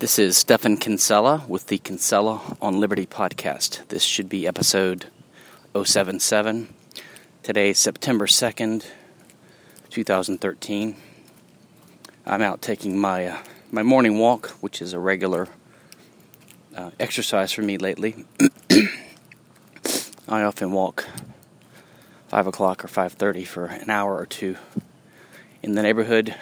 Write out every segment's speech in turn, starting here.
This is Stephan Kinsella with the Kinsella on Liberty podcast. This should be episode 077. Today September 2nd, 2013. I'm out taking my uh, my morning walk, which is a regular uh, exercise for me lately. I often walk five o'clock or five thirty for an hour or two in the neighborhood,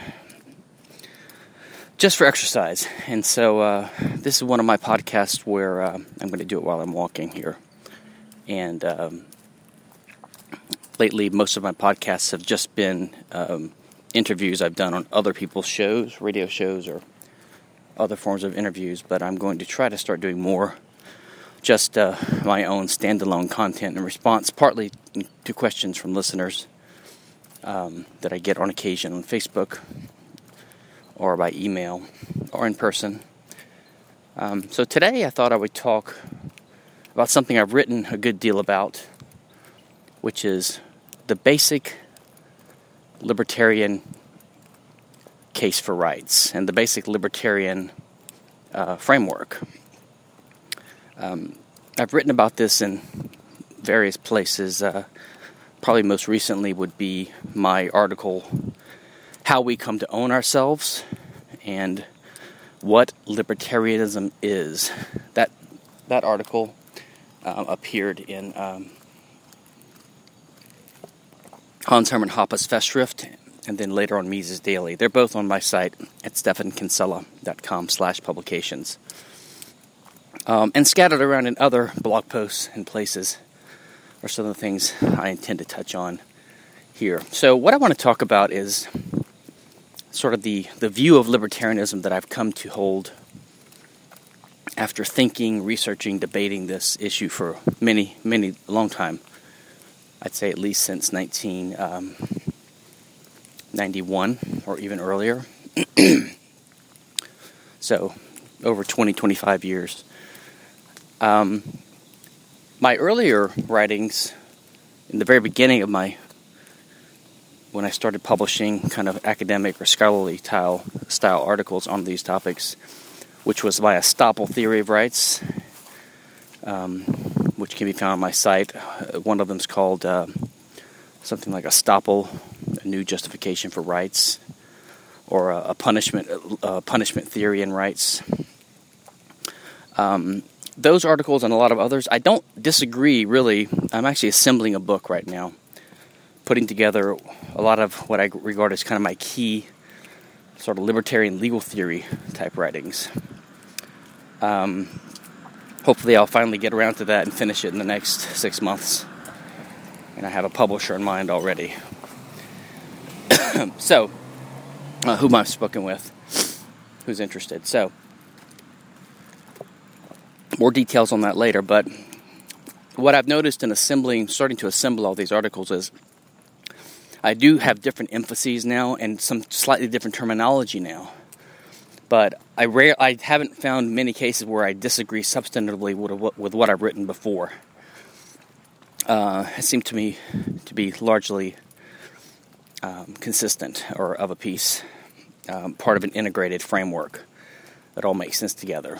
just for exercise. And so uh, this is one of my podcasts where uh, I'm going to do it while I'm walking here. And um, lately, most of my podcasts have just been um, interviews I've done on other people's shows, radio shows, or other forms of interviews. But I'm going to try to start doing more just uh, my own standalone content in response, partly to questions from listeners um, that I get on occasion on Facebook or by email or in person. Um, so today I thought I would talk about something I've written a good deal about, which is the basic libertarian case for rights and the basic libertarian uh, framework. Um, I've written about this in various places. Uh, probably most recently would be my article, How We Come to Own Ourselves and What Libertarianism Is. That, that article uh, appeared in um, Hans Hermann Hoppe's Festschrift and then later on Mises Daily. They're both on my site at stephankinsella.com slash publications um, and scattered around in other blog posts and places are some of the things I intend to touch on here. So, what I want to talk about is sort of the, the view of libertarianism that I've come to hold after thinking, researching, debating this issue for many, many, long time. I'd say at least since 1991 um, or even earlier. so, over 20, 25 years. Um, my earlier writings, in the very beginning of my, when I started publishing kind of academic or scholarly style, style articles on these topics, which was my estoppel theory of rights, um, which can be found on my site. Uh, one of them is called uh, something like estoppel, a new justification for rights, or a, a punishment, a punishment theory in rights. Um, those articles and a lot of others, I don't disagree really. I'm actually assembling a book right now, putting together a lot of what I regard as kind of my key sort of libertarian legal theory type writings. Um, hopefully, I'll finally get around to that and finish it in the next six months. And I have a publisher in mind already. so, uh, whom I've spoken with, who's interested. So, more details on that later, but what I've noticed in assembling, starting to assemble all these articles is I do have different emphases now and some slightly different terminology now. But I rare, I haven't found many cases where I disagree substantively with, with what I've written before. Uh, it seemed to me to be largely um, consistent or of a piece, um, part of an integrated framework that all makes sense together.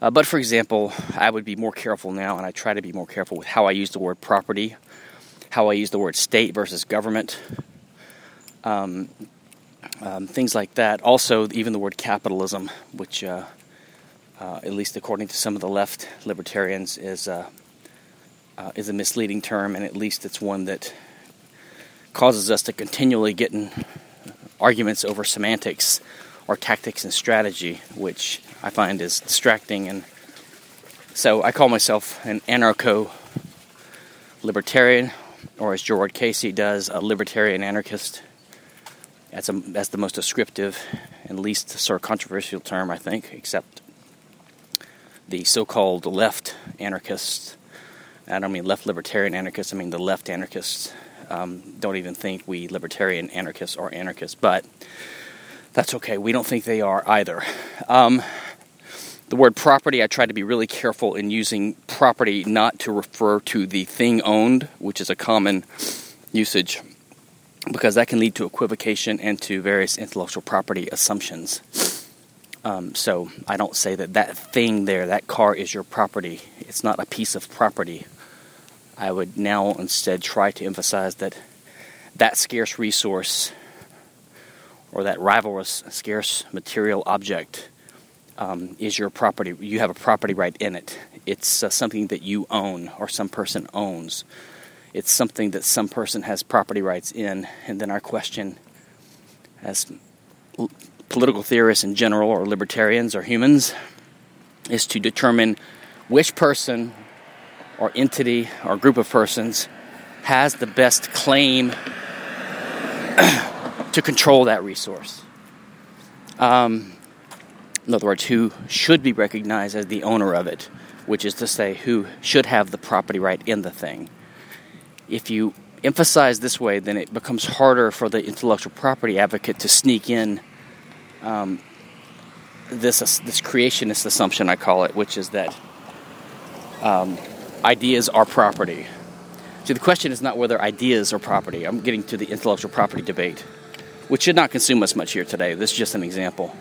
Uh, but for example, I would be more careful now, and I try to be more careful with how I use the word property, how I use the word state versus government, um, um, things like that. Also, even the word capitalism, which, uh, uh, at least according to some of the left libertarians, is uh, uh, is a misleading term, and at least it's one that causes us to continually get in arguments over semantics or tactics and strategy, which I find is distracting. And so I call myself an anarcho libertarian, or as Gerard Casey does, a libertarian anarchist. That's, a, that's the most descriptive and least sort of controversial term, I think, except the so called left anarchists. I don't mean left libertarian anarchists, I mean the left anarchists. Um, don't even think we libertarian anarchists are anarchists, but that's okay. We don't think they are either. Um, the word property, I try to be really careful in using property not to refer to the thing owned, which is a common usage, because that can lead to equivocation and to various intellectual property assumptions. Um, so I don't say that that thing there, that car, is your property. It's not a piece of property. I would now instead try to emphasize that that scarce resource or that rivalrous scarce material object um, is your property. You have a property right in it. It's uh, something that you own or some person owns. It's something that some person has property rights in. And then our question, as l- political theorists in general, or libertarians, or humans, is to determine which person or entity or group of persons has the best claim to control that resource. Um, in other words, who should be recognized as the owner of it, which is to say, who should have the property right in the thing. If you emphasize this way, then it becomes harder for the intellectual property advocate to sneak in um, this this creationist assumption, I call it, which is that um, ideas are property. See, the question is not whether ideas are property. I'm getting to the intellectual property debate, which should not consume us much here today. This is just an example.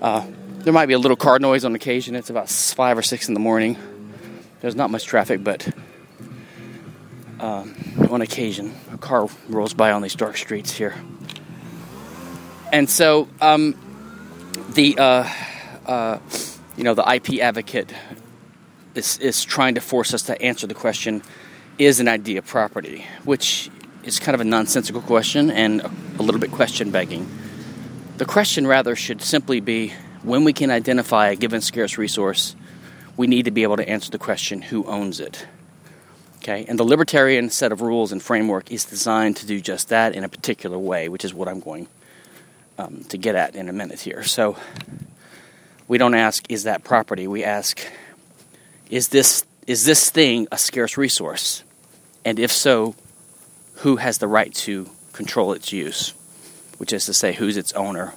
Uh, there might be a little car noise on occasion. It's about five or six in the morning. There's not much traffic, but um, on occasion, a car rolls by on these dark streets here. And so, um, the uh, uh, you know the IP advocate is is trying to force us to answer the question: Is an idea property? Which is kind of a nonsensical question and a, a little bit question begging. The question rather should simply be when we can identify a given scarce resource, we need to be able to answer the question who owns it. Okay, and the libertarian set of rules and framework is designed to do just that in a particular way, which is what I'm going um, to get at in a minute here. So we don't ask, is that property? We ask, is this is this thing a scarce resource? And if so, who has the right to control its use? Which is to say, who's its owner?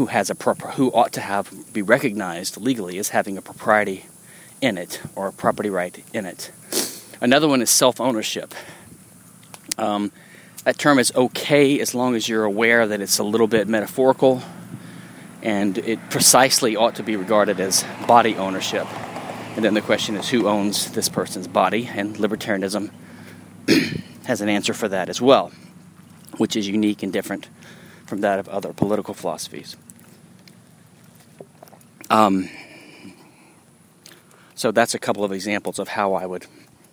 Who has a proper who ought to have be recognized legally as having a propriety in it or a property right in it. Another one is self ownership. Um, that term is okay as long as you're aware that it's a little bit metaphorical and it precisely ought to be regarded as body ownership. And then the question is who owns this person's body? And libertarianism has an answer for that as well, which is unique and different from that of other political philosophies. Um, so that's a couple of examples of how I would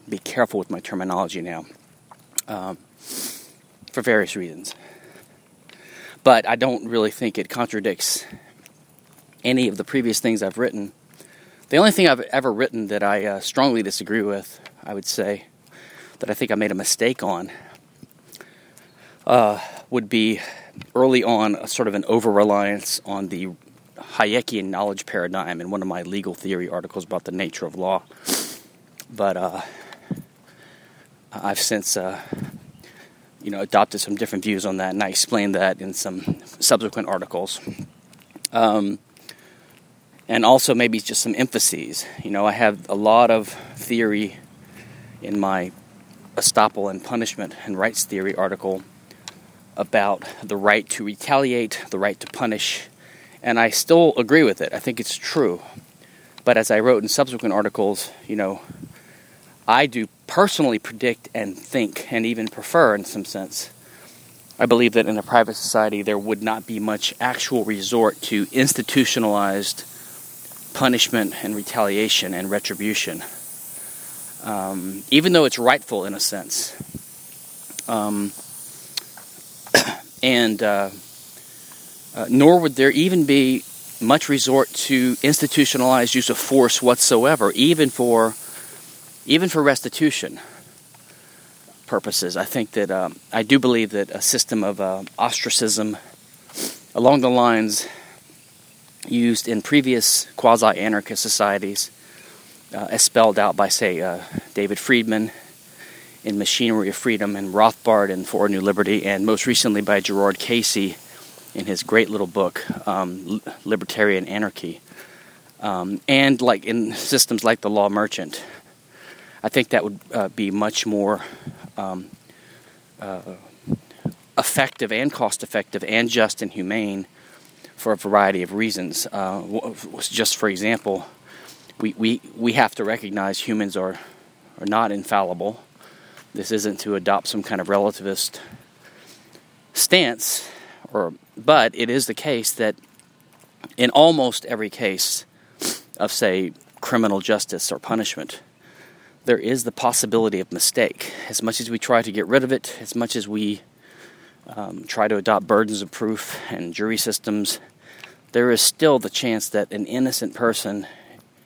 be careful with my terminology now, um, for various reasons. But I don't really think it contradicts any of the previous things I've written. The only thing I've ever written that I uh, strongly disagree with, I would say, that I think I made a mistake on, uh, would be early on sort of an over reliance on the Hayekian knowledge paradigm in one of my legal theory articles about the nature of law. But uh, I've since, uh, you know, adopted some different views on that, and I explained that in some subsequent articles. Um, and also maybe just some emphases. You know, I have a lot of theory in my estoppel and punishment and rights theory article about the right to retaliate, the right to punish, and I still agree with it. I think it's true. But as I wrote in subsequent articles, you know, I do personally predict and think and even prefer, in some sense, I believe that in a private society there would not be much actual resort to institutionalized punishment and retaliation and retribution, um, even though it's rightful in a sense. Um, and uh, uh, nor would there even be much resort to institutionalized use of force whatsoever, even for even for restitution purposes. I think that um, I do believe that a system of uh, ostracism along the lines used in previous quasi-anarchist societies, uh, as spelled out by, say, uh, David Friedman in Machinery of Freedom and Rothbard in For a New Liberty, and most recently by Gerard Casey in his great little book, um, Libertarian Anarchy. Um, and like in systems like the Law Merchant, I think that would uh, be much more um, uh, effective and cost effective and just and humane for a variety of reasons. Uh, just for example, we, we, we have to recognize humans are, are not infallible. This isn't to adopt some kind of relativist stance, or, but it is the case that in almost every case of, say, criminal justice or punishment, there is the possibility of mistake. As much as we try to get rid of it, as much as we um, try to adopt burdens of proof and jury systems, there is still the chance that an innocent person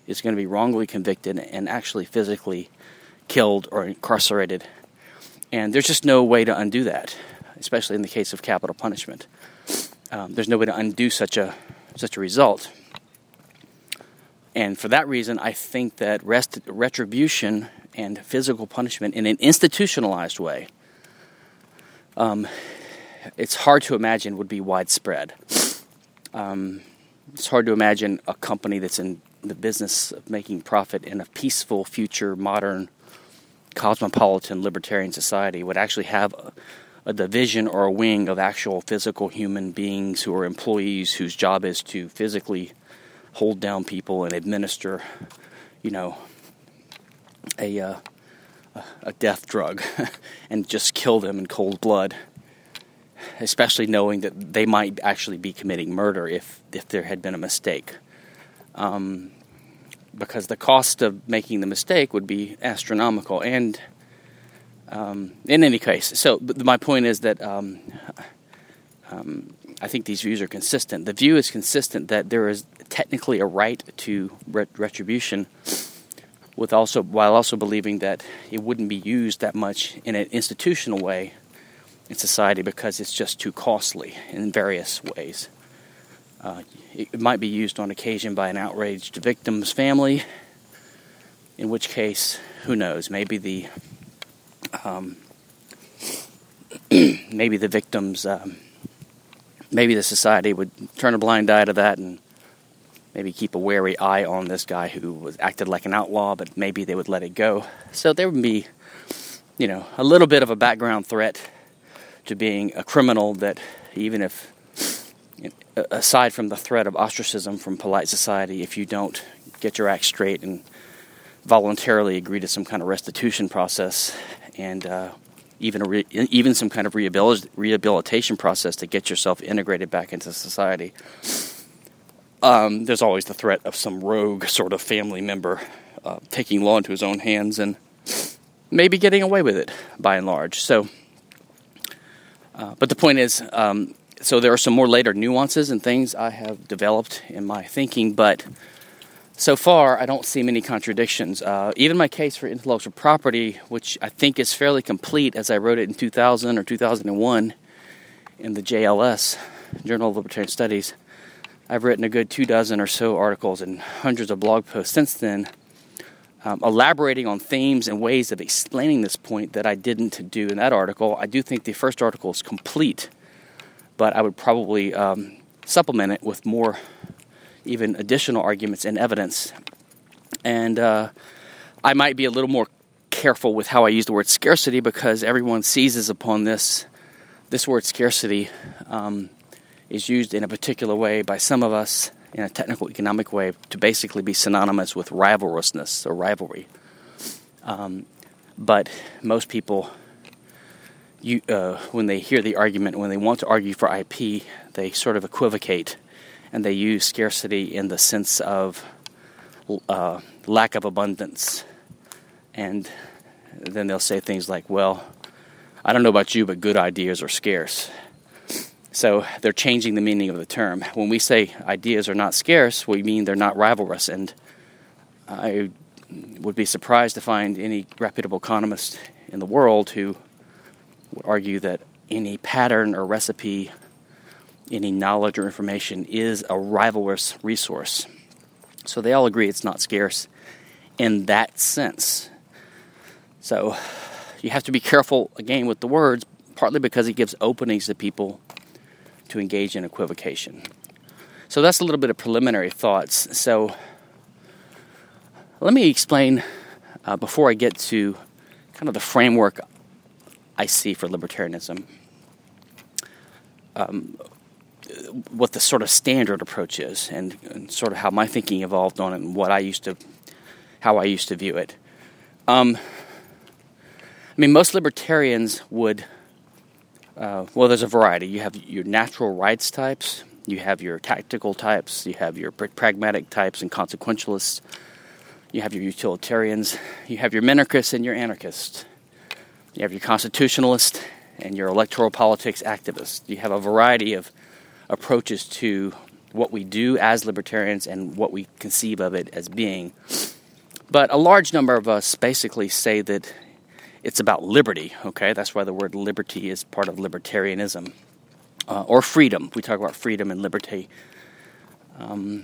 is going to be wrongly convicted and actually physically killed or incarcerated. And there's just no way to undo that, especially in the case of capital punishment. Um, there's no way to undo such a such a result. And for that reason, I think that rest, retribution and physical punishment in an institutionalized way, um, it's hard to imagine would be widespread. Um, it's hard to imagine a company that's in the business of making profit in a peaceful, future, modern, cosmopolitan, libertarian society would actually have a, division or a wing of actual physical human beings who are employees whose job is to physically hold down people and administer, you know, a uh, a death drug and just kill them in cold blood. Especially knowing that they might actually be committing murder if if there had been a mistake. Um, because the cost of making the mistake would be astronomical. And um, in any case, so my point is that um, um, I think these views are consistent. The view is consistent that there is technically a right to retribution, with also while also believing that it wouldn't be used that much in an institutional way in society because it's just too costly in various ways. Uh, it might be used on occasion by an outraged victim's family, in which case, who knows? Maybe the um, maybe the victims, um, maybe the society would turn a blind eye to that and maybe keep a wary eye on this guy who was acted like an outlaw, but maybe they would let it go. So there would be, you know, a little bit of a background threat to being a criminal that even if aside from the threat of ostracism from polite society if you don't get your act straight and voluntarily agree to some kind of restitution process and uh, even re- even some kind of rehabilitation process to get yourself integrated back into society. Um, there's always the threat of some rogue sort of family member uh, taking law into his own hands and maybe getting away with it by and large. So, uh, but the point is, um, so there are some more later nuances and things I have developed in my thinking, but so far I don't see many contradictions. Uh, even my case for intellectual property, which I think is fairly complete as I wrote it in 2000 or 2001 in the JLS, Journal of Libertarian Studies, I've written a good two dozen or so articles and hundreds of blog posts since then. Um, elaborating on themes and ways of explaining this point that I didn't do in that article. I do think the first article is complete but I would probably um, supplement it with more, even additional arguments and evidence. And uh, I might be a little more careful with how I use the word scarcity because everyone seizes upon this. This word scarcity um, is used in a particular way by some of us in a technical economic way to basically be synonymous with rivalrousness or rivalry. Um, but most people you, uh, when they hear the argument, when they want to argue for IP, they sort of equivocate and they use scarcity in the sense of uh, lack of abundance. And then they'll say things like, well, I don't know about you, but good ideas are scarce. So they're changing the meaning of the term. When we say ideas are not scarce, we mean they're not rivalrous. And I would be surprised to find any reputable economist in the world who would argue that any pattern or recipe, any knowledge or information is a rivalrous resource. So they all agree it's not scarce in that sense. So you have to be careful again with the words, partly because it gives openings to people to engage in equivocation. So that's a little bit of preliminary thoughts. So let me explain uh, before I get to kind of the framework I see for libertarianism. Um, what the sort of standard approach is, and, and, sort of how my thinking evolved on it, and what I used to, how I used to view it. Um, I mean, most libertarians would. Uh, well, there's a variety. You have your natural rights types, you have your tactical types, you have your pragmatic types and consequentialists, you have your utilitarians, you have your minarchists and your anarchists, you have your constitutionalists and your electoral politics activists. You have a variety of approaches to what we do as libertarians and what we conceive of it as being. But a large number of us basically say that it's about liberty, okay? That's why the word liberty is part of libertarianism. Uh, or freedom. We talk about freedom and liberty. Um,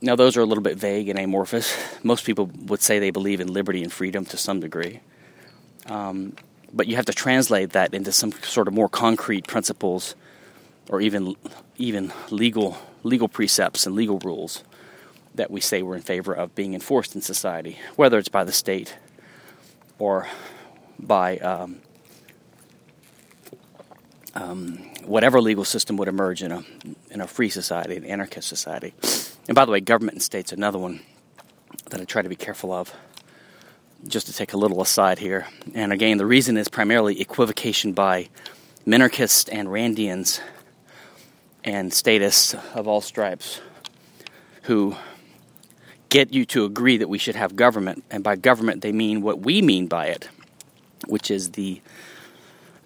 now, those are a little bit vague and amorphous. Most people would say they believe in liberty and freedom to some degree. Um, but you have to translate that into some sort of more concrete principles or even even legal legal precepts and legal rules that we say we're in favor of being enforced in society, whether it's by the state or by um, um, whatever legal system would emerge in a in a free society, an anarchist society. And by the way, government and state's another one that I try to be careful of. Just to take a little aside here, and again, the reason is primarily equivocation by minarchists and Randians and statists of all stripes who get you to agree that we should have government, and by government they mean what we mean by it, which is the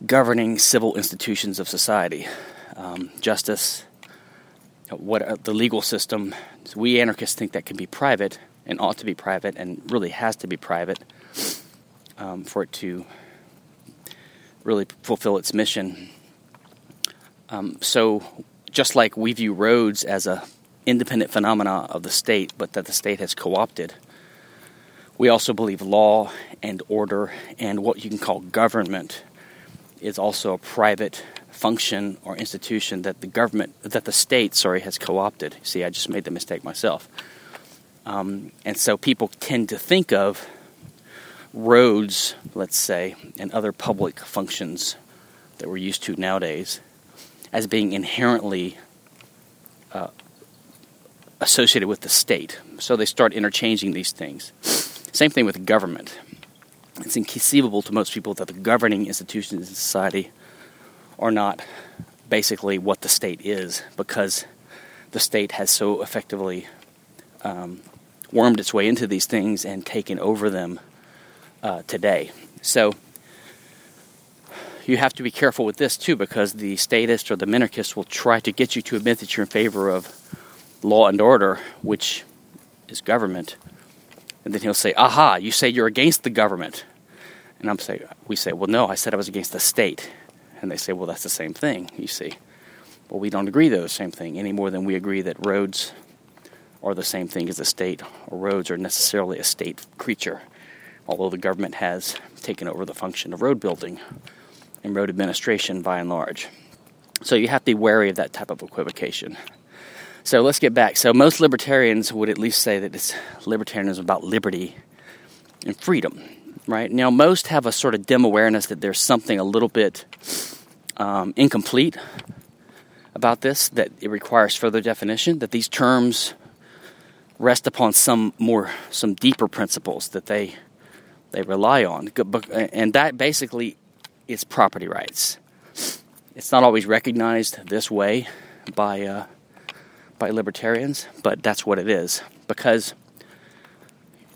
governing civil institutions of society, um, justice, what uh, the legal system. So we anarchists think that can be private and ought to be private, and really has to be private um, for it to really fulfill its mission. Um, so, just like we view roads as a independent phenomena of the state, but that the state has co-opted, we also believe law and order and what you can call government is also a private function or institution that the government, that the state, sorry, has co opted. See, I just made the mistake myself. Um, and so people tend to think of roads, let's say, and other public functions that we're used to nowadays as being inherently uh, associated with the state. So they start interchanging these things. Same thing with government. It's inconceivable to most people that the governing institutions in society are not basically what the state is because the state has so effectively um, wormed its way into these things and taken over them uh, today. So you have to be careful with this too because the statist or the minarchist will try to get you to admit that you're in favor of law and order, which is government. And then he'll say, Aha, you say you're against the government. And I'm say, we say, Well, no, I said I was against the state. And they say, Well, that's the same thing, you see. Well, we don't agree the same thing any more than we agree that roads are the same thing as the state, or roads are necessarily a state creature, although the government has taken over the function of road building and road administration by and large. So you have to be wary of that type of equivocation. So let's get back. So most libertarians would at least say that it's libertarianism about liberty and freedom, right? Now most have a sort of dim awareness that there's something a little bit um, incomplete about this, that it requires further definition, that these terms rest upon some more, some deeper principles that they they rely on, and that basically is property rights. It's not always recognized this way by. Uh, by libertarians, but that's what it is. Because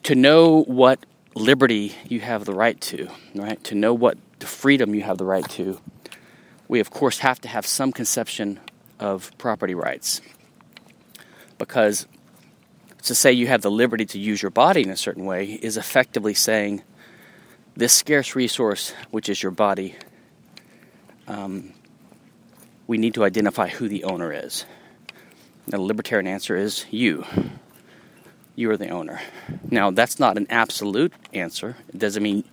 to know what liberty you have the right to, right, to know what freedom you have the right to, we of course have to have some conception of property rights. Because to say you have the liberty to use your body in a certain way is effectively saying this scarce resource, which is your body, um, we need to identify who the owner is. The libertarian answer is you. You are the owner. Now, that's not an absolute answer. It doesn't mean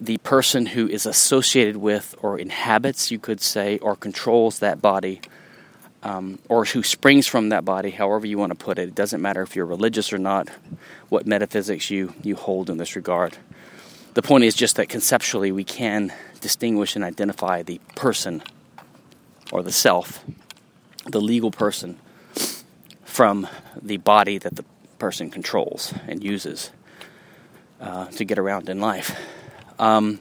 the person who is associated with or inhabits, you could say, or controls that body, um, or who springs from that body, however you want to put it. It doesn't matter if you're religious or not, what metaphysics you, you hold in this regard. The point is just that conceptually we can distinguish and identify the person or the self the legal person from the body that the person controls and uses uh, to get around in life. Um,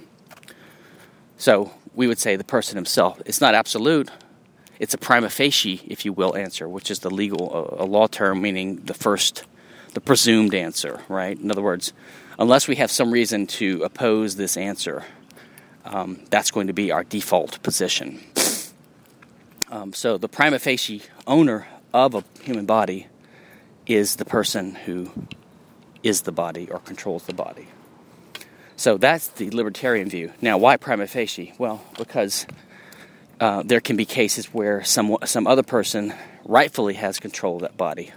so we would say the person himself. It's not absolute. It's a prima facie, if you will, answer, which is the legal, a law term meaning the first, the presumed answer, right? In other words, unless we have some reason to oppose this answer, um, that's going to be our default position. Um, so the prima facie owner of a human body is the person who is the body or controls the body. So that's the libertarian view. Now, why prima facie? Well, because uh, there can be cases where some some other person rightfully has control of that body.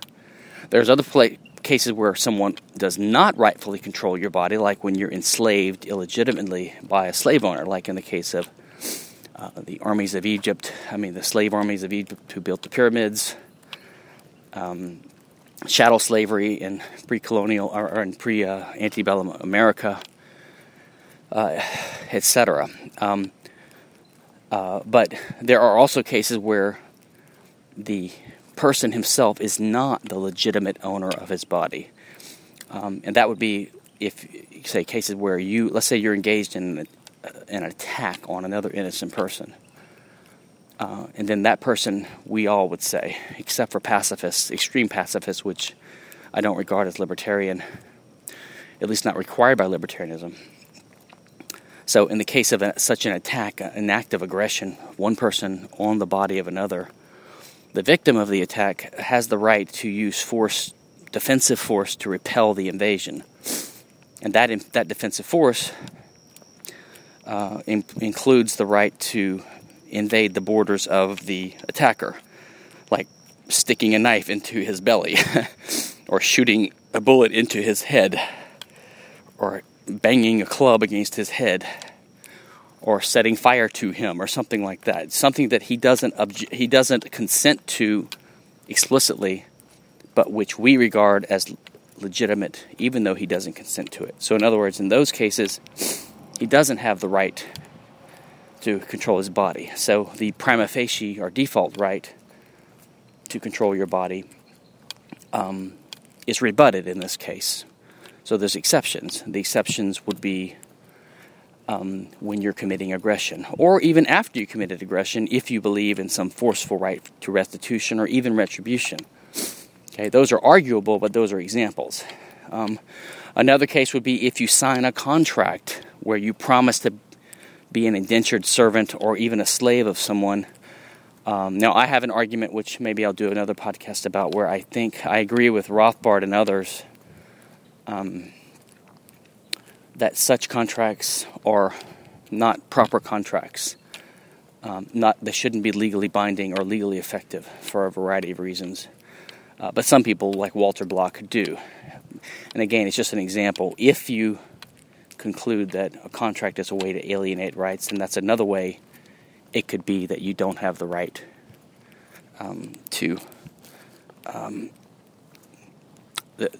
There's other pla- cases where someone does not rightfully control your body, like when you're enslaved illegitimately by a slave owner, like in the case of uh, the armies of Egypt. I mean, the slave armies of Egypt who built the pyramids. Um, chattel slavery in pre-colonial or, in pre-antebellum America uh, etc. Um, uh, but there are also cases where the person himself is not the legitimate owner of his body. Um, and that would be if, say, cases where you, let's say you're engaged in an, uh, an attack on another innocent person. Uh, and then that person, we all would say, except for pacifists, extreme pacifists, which I don't regard as libertarian, at least not required by libertarianism. So, in the case of a, such an attack, an act of aggression, one person on the body of another, the victim of the attack has the right to use force, defensive force, to repel the invasion. And that, that defensive force uh, in, includes the right to invade the borders of the attacker, like sticking a knife into his belly, or shooting a bullet into his head, or banging a club against his head or setting fire to him or something like that. Something that he doesn't obje- he doesn't consent to explicitly but which we regard as legitimate even though he doesn't consent to it. So in other words in those cases he doesn't have the right to control his body. So the prima facie or default right to control your body um, is rebutted in this case. So there's exceptions. The exceptions would be um, when you're committing aggression, or even after you committed aggression, if you believe in some forceful right to restitution or even retribution. Okay, those are arguable, but those are examples. Um, another case would be if you sign a contract where you promise to be an indentured servant or even a slave of someone. Um, now, I have an argument, which maybe I'll do another podcast about, where I think I agree with Rothbard and others um, that such contracts are not proper contracts. Um, not they shouldn't be legally binding or legally effective for a variety of reasons. Uh, but some people, like Walter Block, do. And again, it's just an example. If you conclude that a contract is a way to alienate rights, then that's another way it could be that you don't have the right um, to um,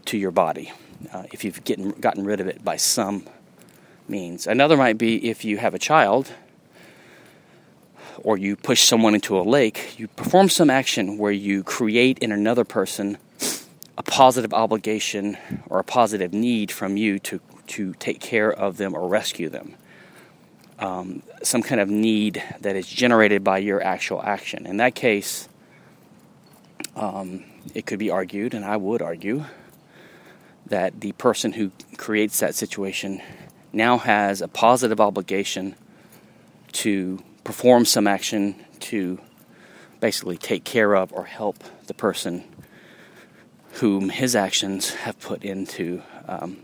to your body uh, if you've getting, gotten rid of it by some means. Another might be if you have a child or you push someone into a lake, you perform some action where you create in another person a positive obligation or a positive need from you to, to take care of them or rescue them. Um, some kind of need that is generated by your actual action. In that case, um, it could be argued, and I would argue, that the person who creates that situation now has a positive obligation to perform some action to basically take care of or help the person whom his actions have put into um,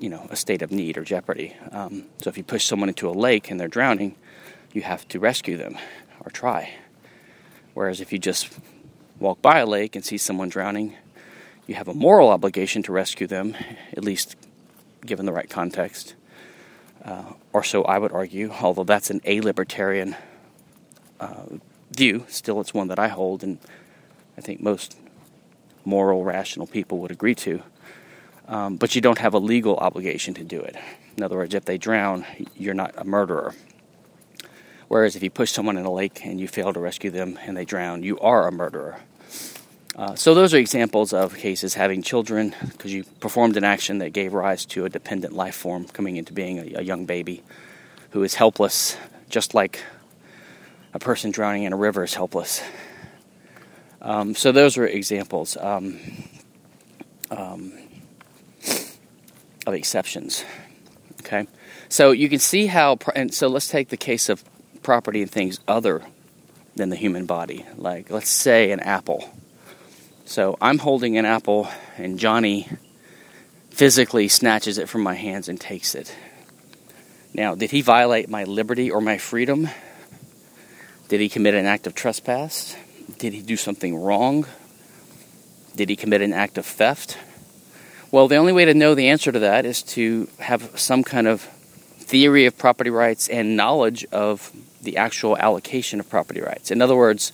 you know a state of need or jeopardy. Um, so if you push someone into a lake and they're drowning, you have to rescue them or try. Whereas if you just walk by a lake and see someone drowning, you have a moral obligation to rescue them, at least given the right context. Uh, or so I would argue, although that's an a libertarian uh, view, still it's one that I hold, and I think most moral, rational people would agree to. Um, but you don't have a legal obligation to do it. In other words, if they drown, you're not a murderer. Whereas if you push someone in a lake and you fail to rescue them and they drown, you are a murderer. Uh, so those are examples of cases having children because you performed an action that gave rise to a dependent life form coming into being a, a young baby who is helpless, just like a person drowning in a river is helpless. Um, so those are examples um, um, of exceptions. Okay, so you can see how, and so let's take the case of property and things other than the human body. Like, let's say an apple. So I'm holding an apple, and Johnny physically snatches it from my hands and takes it. Now, did he violate my liberty or my freedom? Did he commit an act of trespass? Did he do something wrong? Did he commit an act of theft? Well, the only way to know the answer to that is to have some kind of theory of property rights and knowledge of the actual allocation of property rights. In other words,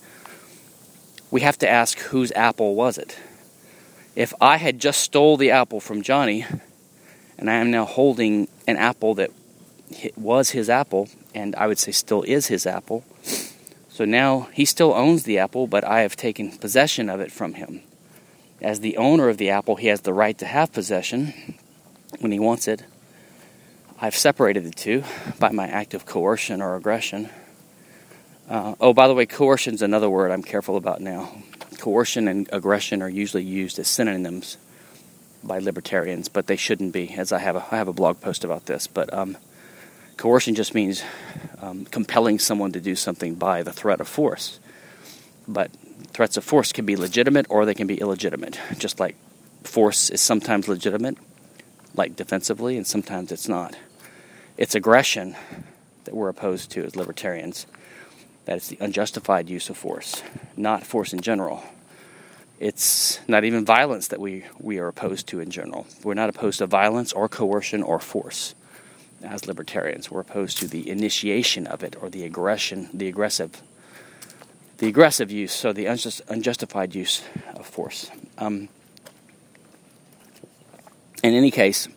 we have to ask whose apple was it? If I had just stole the apple from Johnny and I am now holding an apple that was his apple and I would say still is his apple, so now he still owns the apple, but I have taken possession of it from him. As the owner of the apple, he has the right to have possession when he wants it. I've separated the two by my act of coercion or aggression. Uh, oh, by the way, coercion is another word I'm careful about now. Coercion and aggression are usually used as synonyms by libertarians, but they shouldn't be. As I have a, I have a blog post about this, but um, Coercion just means um, compelling someone to do something by the threat of force. But threats of force can be legitimate or they can be illegitimate. Just like force is sometimes legitimate, like defensively, and sometimes it's not. It's aggression that we're opposed to as libertarians. That is the unjustified use of force, not force in general. It's not even violence that we, we are opposed to in general. We're not opposed to violence or coercion or force as libertarians. We're opposed to the initiation of it or the aggression, the aggressive, the aggressive use, so the unjust, unjustified use of force. Um, in any case,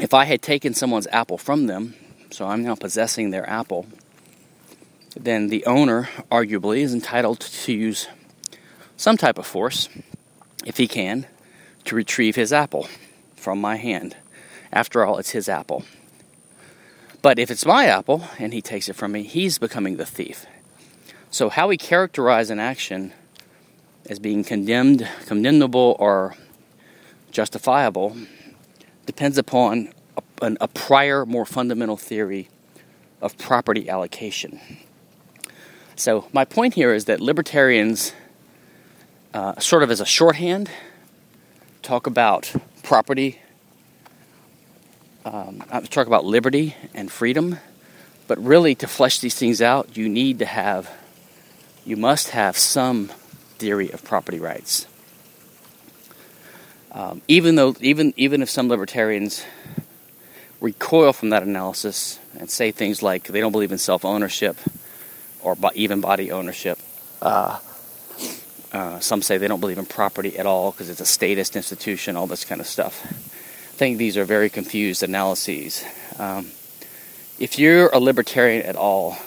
if I had taken someone's apple from them, so I'm now possessing their apple, then the owner arguably is entitled to use some type of force, if he can, to retrieve his apple from my hand. After all, it's his apple. But if it's my apple and he takes it from me, he's becoming the thief. So, how we characterize an action as being condemned, condemnable, or justifiable depends upon a, a prior, more fundamental theory of property allocation. So, my point here is that libertarians, uh, sort of as a shorthand, talk about property um, talk about liberty and freedom, but really to flesh these things out, you need to have, you must have some theory of property rights. Um, even though, even even if some libertarians recoil from that analysis and say things like they don't believe in self ownership or even body ownership. Uh, uh, some say they don't believe in property at all because it's a statist institution, all this kind of stuff I think these are very confused analyses. Um, if you're a libertarian at all,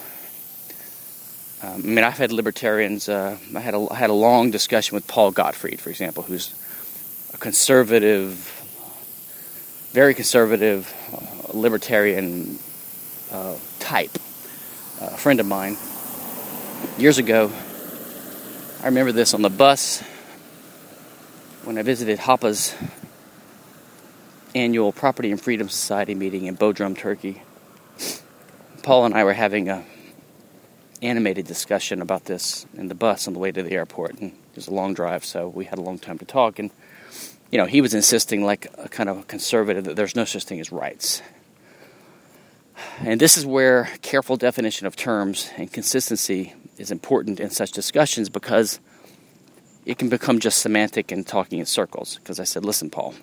um, I mean, I've had libertarians. Uh, I had a I had a long discussion with Paul Gottfried, for example, who's a conservative, very conservative, uh, libertarian uh, type. a friend of mine years ago. I remember this on the bus when I visited Hoppe's annual Property and Freedom Society meeting in Bodrum, Turkey. Paul and I were having a animated discussion about this in the bus on the way to the airport, and it was a long drive, so we had a long time to talk. And you know, he was insisting, like a kind of a conservative, that there's no such thing as rights. And this is where careful definition of terms and consistency is important in such discussions because it can become just semantic and talking in circles. Because I said, listen, Paul,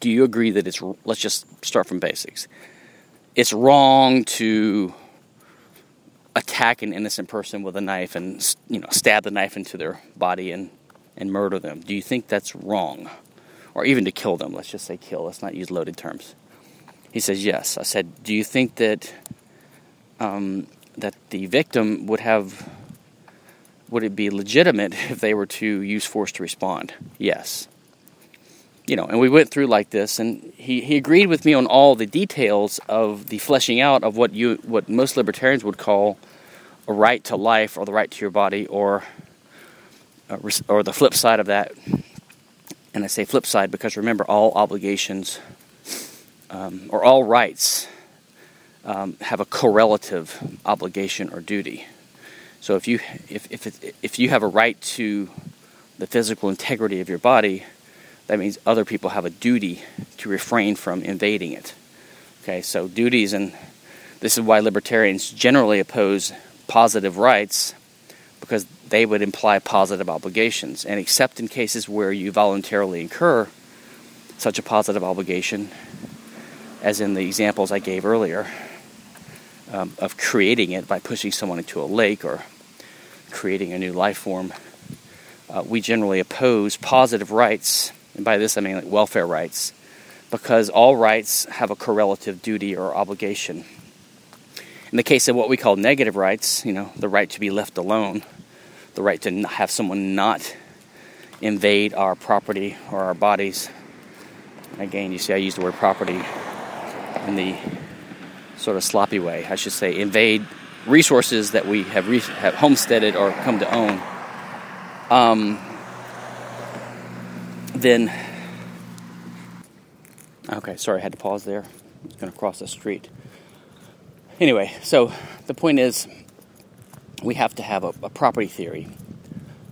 do you agree that it's let's just start from basics. It's wrong to attack an innocent person with a knife and you know stab the knife into their body and and murder them. Do you think that's wrong? Or even to kill them let's just say kill let's not use loaded terms. He says yes. I said do you think that um, that the victim would have would it be legitimate if they were to use force to respond? Yes. You know, and we went through like this, and he, he agreed with me on all the details of the fleshing out of what you what most libertarians would call a right to life or the right to your body or uh, or the flip side of that. And I say flip side because remember, all obligations um, or all rights um, have a correlative obligation or duty. So if you if if it, if you have a right to the physical integrity of your body, that means other people have a duty to refrain from invading it. Okay, so duties and this is why libertarians generally oppose positive rights because they would imply positive obligations. And except in cases where you voluntarily incur such a positive obligation, as in the examples I gave earlier, um, of creating it by pushing someone into a lake or creating a new life form, uh, we generally oppose positive rights, and by this I mean like welfare rights, because all rights have a correlative duty or obligation. In the case of what we call negative rights, you know, the right to be left alone, the right to have someone not invade our property or our bodies. Again, you see, I use the word property in the sort of sloppy way, I should say, invade resources that we have, re- have homesteaded or come to own. Um, then, okay, sorry, I had to pause there. I was going to cross the street. Anyway, so the point is, we have to have a, a property theory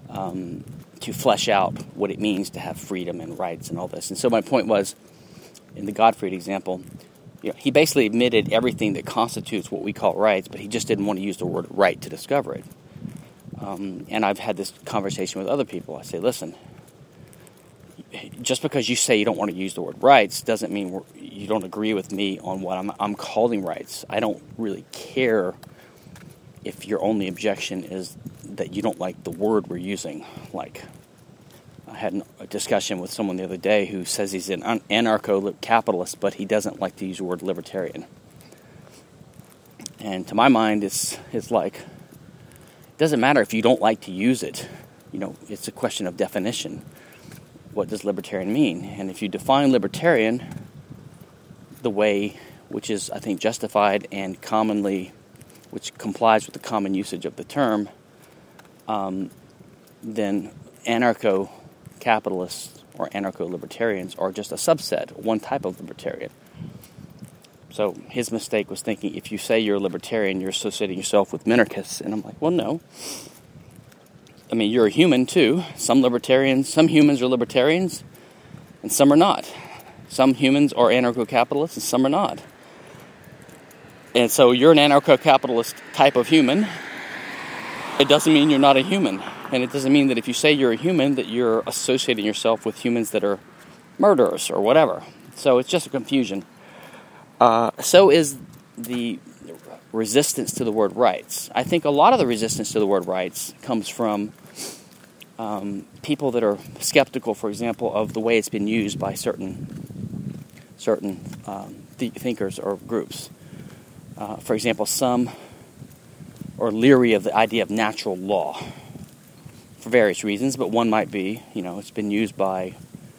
um, to flesh out what it means to have freedom and rights and all this. And so my point was, in the Gottfried example, you know, he basically admitted everything that constitutes what we call rights, but he just didn't want to use the word right to discover it. Um, and I've had this conversation with other people. I say, listen, just because you say you don't want to use the word rights doesn't mean you don't agree with me on what I'm, I'm calling rights. I don't really care if your only objection is that you don't like the word we're using. Like, I had a discussion with someone the other day who says he's an anarcho capitalist, but he doesn't like to use the word libertarian. And to my mind, it's, it's like, it doesn't matter if you don't like to use it. You know, it's a question of definition. What does libertarian mean? And if you define libertarian the way which is, I think, justified and commonly, which complies with the common usage of the term, um, then anarcho capitalists or anarcho libertarians are just a subset, one type of libertarian. So his mistake was thinking if you say you're a libertarian, you're associating yourself with minarchists. And I'm like, well, no. I mean, you're a human too. Some libertarians, some humans are libertarians, and some are not. Some humans are anarcho capitalists, and some are not. And so you're an anarcho capitalist type of human. It doesn't mean you're not a human. And it doesn't mean that if you say you're a human, that you're associating yourself with humans that are murderers or whatever. So it's just a confusion. Uh, so is the resistance to the word rights. I think a lot of the resistance to the word rights comes from um, people that are skeptical, for example, of the way it's been used by certain certain um, th- thinkers or groups. Uh, for example, some are leery of the idea of natural law for various reasons, but one might be, you know, it's been used by,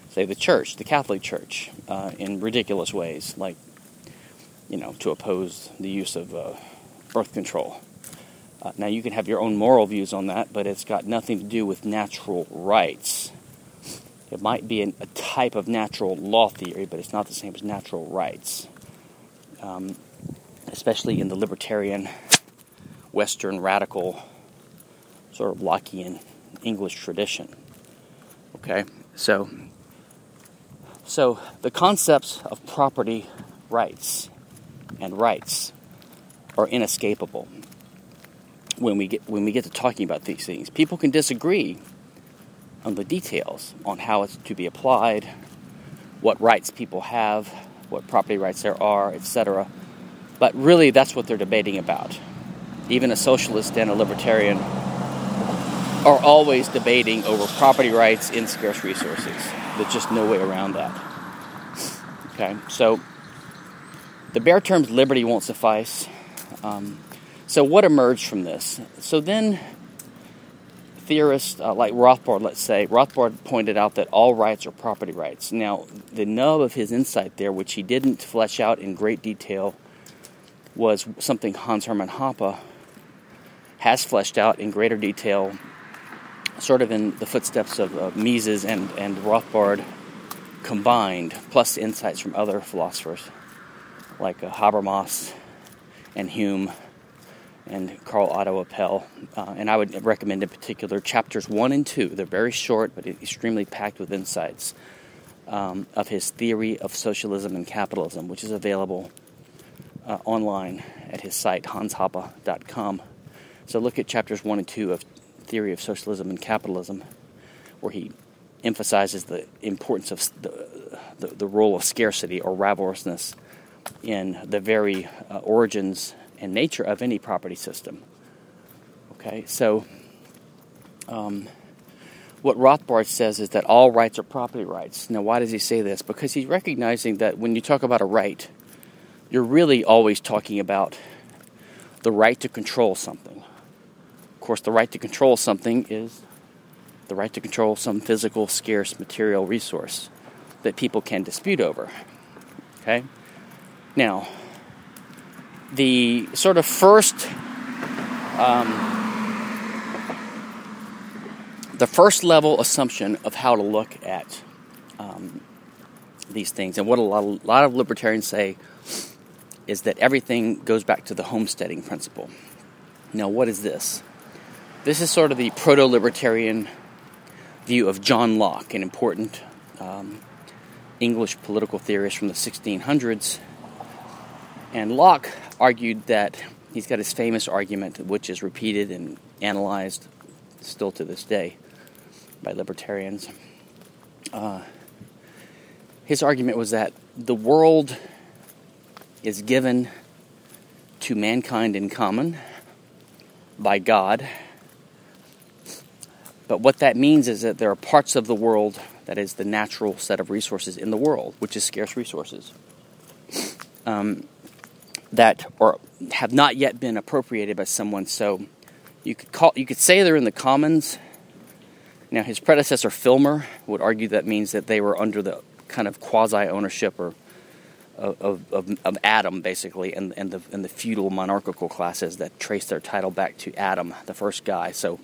say, the church, the Catholic Church, uh, in ridiculous ways, like, you know, to oppose the use of uh, birth control. Uh, now, you can have your own moral views on that, but it's got nothing to do with natural rights. It might be an, a type of natural law theory, but it's not the same as natural rights. Um, especially in the libertarian, Western radical, sort of Lockean English tradition. Okay, so so the concepts of property rights and rights are inescapable when we get when we get to talking about these things. People can disagree on the details on how it's to be applied, what rights people have, what property rights there are, etc. But really that's what they're debating about. Even a socialist and a libertarian are always debating over property rights in scarce resources. There's just no way around that. Okay, so the bare terms liberty won't suffice. Um, So, what emerged from this? So, then theorists uh, like Rothbard, let's say, Rothbard pointed out that all rights are property rights. Now, the nub of his insight there, which he didn't flesh out in great detail, was something Hans Hermann Hoppe has fleshed out in greater detail, sort of in the footsteps of uh, Mises and, and Rothbard combined, plus insights from other philosophers like uh, Habermas and Hume and Karl Otto Apel. Uh, and I would recommend in particular chapters one and two. They're very short, but extremely packed with insights um, of his theory of socialism and capitalism, which is available uh, online at his site, hanshoppe.com. So look at chapters one and two of Theory of Socialism and Capitalism, where he emphasizes the importance of the, the, the role of scarcity or rivalrousness in the very uh, origins and nature of any property system. Okay, so um, what Rothbard says is that all rights are property rights. Now, why does he say this? Because he's recognizing that when you talk about a right, you're really always talking about the right to control something. Course, the right to control something is the right to control some physical, scarce material resource that people can dispute over. Okay? Now, the sort of first um, the first level assumption of how to look at um, these things and what a lot, of, a lot of libertarians say is that everything goes back to the homesteading principle. Now, what is this? This is sort of the proto libertarian view of John Locke, an important um, English political theorist from the 1600s. And Locke argued that he's got his famous argument, which is repeated and analyzed still to this day by libertarians. Uh, his argument was that the world is given to mankind in common by God. But what that means is that there are parts of the world that is the natural set of resources in the world, which is scarce resources. Um, that or have not yet been appropriated by someone. So you could call you could say they're in the commons. Now his predecessor Filmer would argue that means that they were under the kind of quasi ownership or of, of, of, Adam, basically, and, and, the, and the feudal monarchical classes that trace their title back to Adam, the first guy. So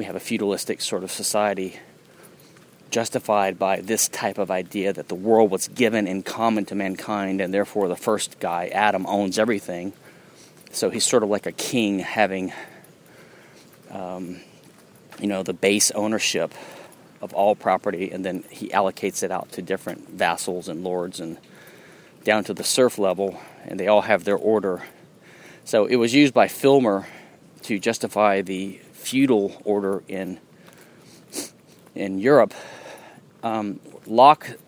we have a feudalistic sort of society justified by this type of idea that the world was given in common to mankind, and therefore the first guy, Adam, owns everything. So he's sort of like a king having, um, you know, the base ownership of all property, and then he allocates it out to different vassals and lords and down to the serf level, and they all have their order. So it was used by Filmer to justify the feudal order in in Europe um, Locke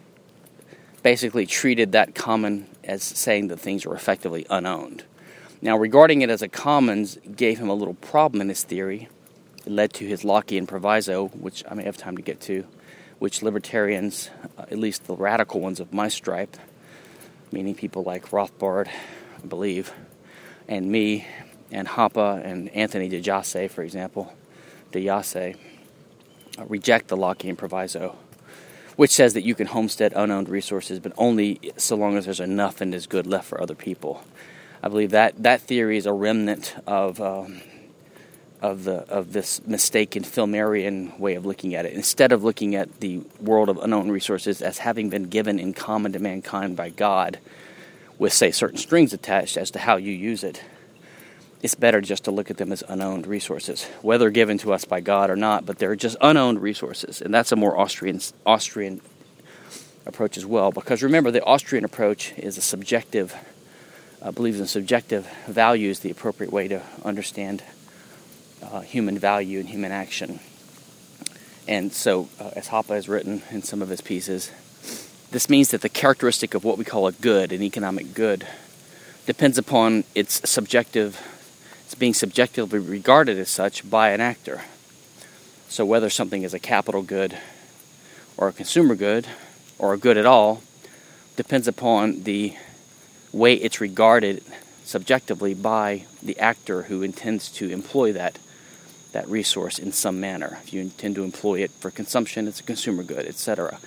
basically treated that common as saying that things were effectively unowned. Now, regarding it as a commons gave him a little problem in his theory. It led to his Lockean proviso, which I may have time to get to, which libertarians, uh, at least the radical ones of my stripe, meaning people like Rothbard, I believe, and me, and Hoppe, and Anthony de Jasay, for example, de Jasay, uh, reject the Lockean proviso which says that you can homestead unowned resources, but only so long as there's enough and is good left for other people. I believe that that theory is a remnant of um, of the of this mistaken Filmerian way of looking at it. Instead of looking at the world of unknown resources as having been given in common to mankind by God, with say certain strings attached as to how you use it, it's better just to look at them as unowned resources, whether given to us by God or not, but they're just unowned resources. And that's a more Austrian, Austrian approach as well. Because remember, the Austrian approach is a subjective, uh, believes in subjective values, the appropriate way to understand uh, human value and human action. And so, uh, as Hoppe has written in some of his pieces, this means that the characteristic of what we call a good, an economic good, depends upon its subjective it's being subjectively regarded as such by an actor. So, whether something is a capital good or a consumer good or a good at all depends upon the way it's regarded subjectively by the actor who intends to employ that that resource in some manner. If you intend to employ it for consumption, it's a consumer good, etc.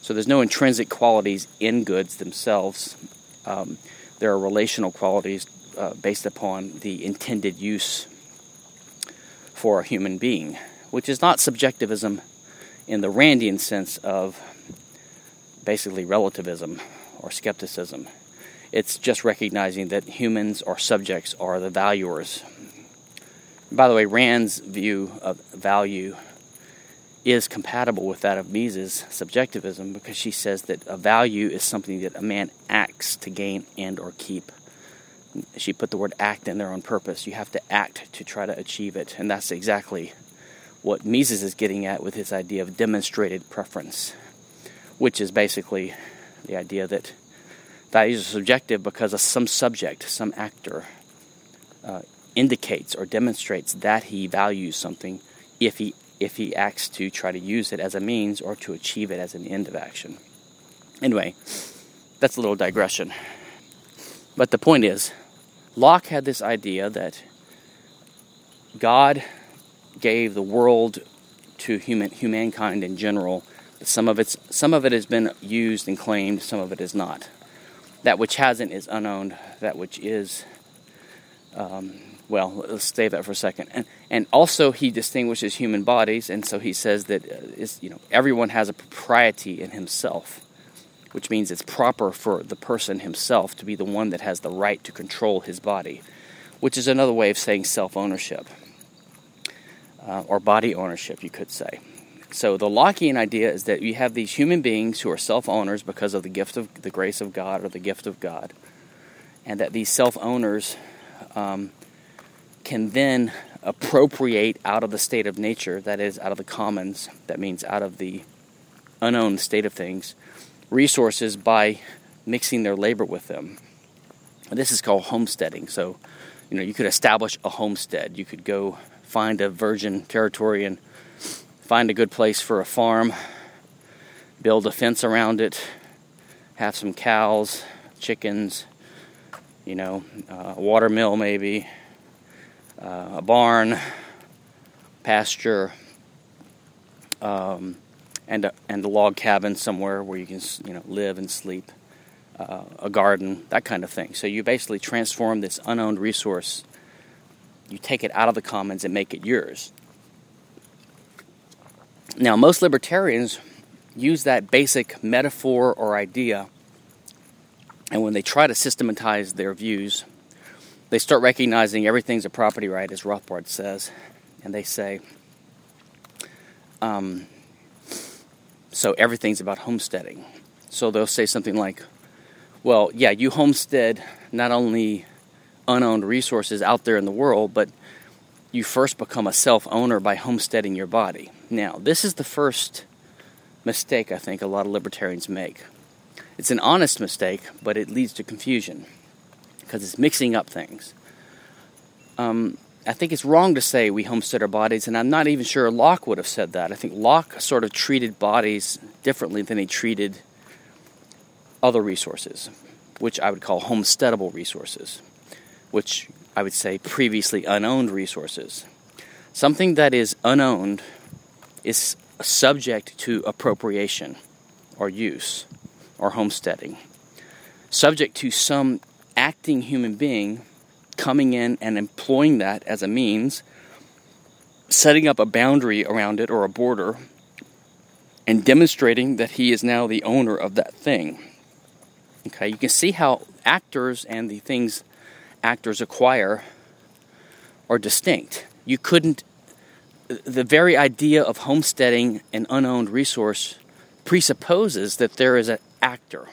So there's no intrinsic qualities in goods themselves. Um, there are relational qualities uh, based upon the intended use for a human being, which is not subjectivism in the Randian sense of basically relativism or skepticism. It's just recognizing that humans or subjects are the valuers. By the way, Rand's view of value is compatible with that of Mises' subjectivism because she says that a value is something that a man acts to gain and or keep. She put the word act in there on purpose. You have to act to try to achieve it, and that's exactly what Mises is getting at with his idea of demonstrated preference, which is basically the idea that values are subjective because some subject, some actor, uh, indicates or demonstrates that he values something if he if he acts to try to use it as a means or to achieve it as an end of action. Anyway, that's a little digression. But the point is, Locke had this idea that God gave the world to human humankind in general. Some of it's some of it has been used and claimed, some of it is not. That which hasn't is unowned. That which is, um, well, let's save that for a second. And and also he distinguishes human bodies, and so he says that uh, you know everyone has a propriety in himself, which means it's proper for the person himself to be the one that has the right to control his body, which is another way of saying self ownership uh, or body ownership, you could say. So the Lockean idea is that you have these human beings who are self-owners because of the gift of the grace of God or the gift of God, and that these self-owners um, can then appropriate out of the state of nature, that is, out of the commons, that means out of the unowned state of things, resources by mixing their labor with them. And this is called homesteading. So, you know, you could establish a homestead. You could go find a virgin territory and find a good place for a farm, build a fence around it, have some cows, chickens, you know, uh, a water mill maybe, uh, a barn, pasture, um, and a, and a log cabin somewhere where you can you know live and sleep, uh, a garden, that kind of thing. So you basically transform this unowned resource you take it out of the commons and make it yours. Now, most libertarians use that basic metaphor or idea, and when they try to systematize their views, they start recognizing everything's a property right, as Rothbard says, and they say, um, so everything's about homesteading. So they'll say something like, well, yeah, you homestead not only unowned resources out there in the world, but you first become a self owner by homesteading your body. Now, this is the first mistake I think a lot of libertarians make. It's an honest mistake, but it leads to confusion because it's mixing up things. Um, I think it's wrong to say we homestead our bodies, and I'm not even sure Locke would have said that. I think Locke sort of treated bodies differently than he treated other resources, which I would call homesteadable resources which I would say previously unowned resources. Something that is unowned is subject to appropriation or use or homesteading, subject to some acting human being coming in and employing that as a means, setting up a boundary around it or a border, and demonstrating that he is now the owner of that thing. Okay, you can see how actors and the things actors acquire are distinct. You couldn't, the very idea of homesteading an unowned resource presupposes that there is an actor.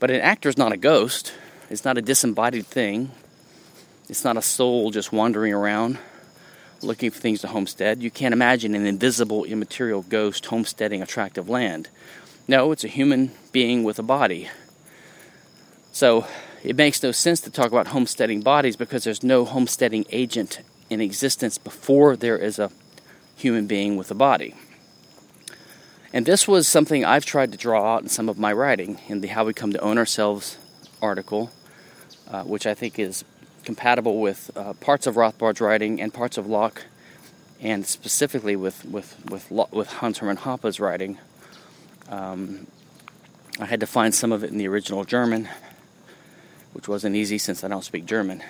But an actor is not a ghost, it's not a disembodied thing, it's not a soul just wandering around looking for things to homestead. You can't imagine an invisible, immaterial ghost homesteading a tract of land. No, it's a human being with a body. So, it makes no sense to talk about homesteading bodies because there's no homesteading agent in existence before there is a human being with a body. And this was something I've tried to draw out in some of my writing in the How We Come to Own Ourselves article. uh, which I think is compatible with uh, parts of Rothbard's writing and parts of Locke, and specifically with with with, with Hans Hermann Hoppe's writing. Um, I had to find some of it in the original German, which wasn't easy since I don't speak German.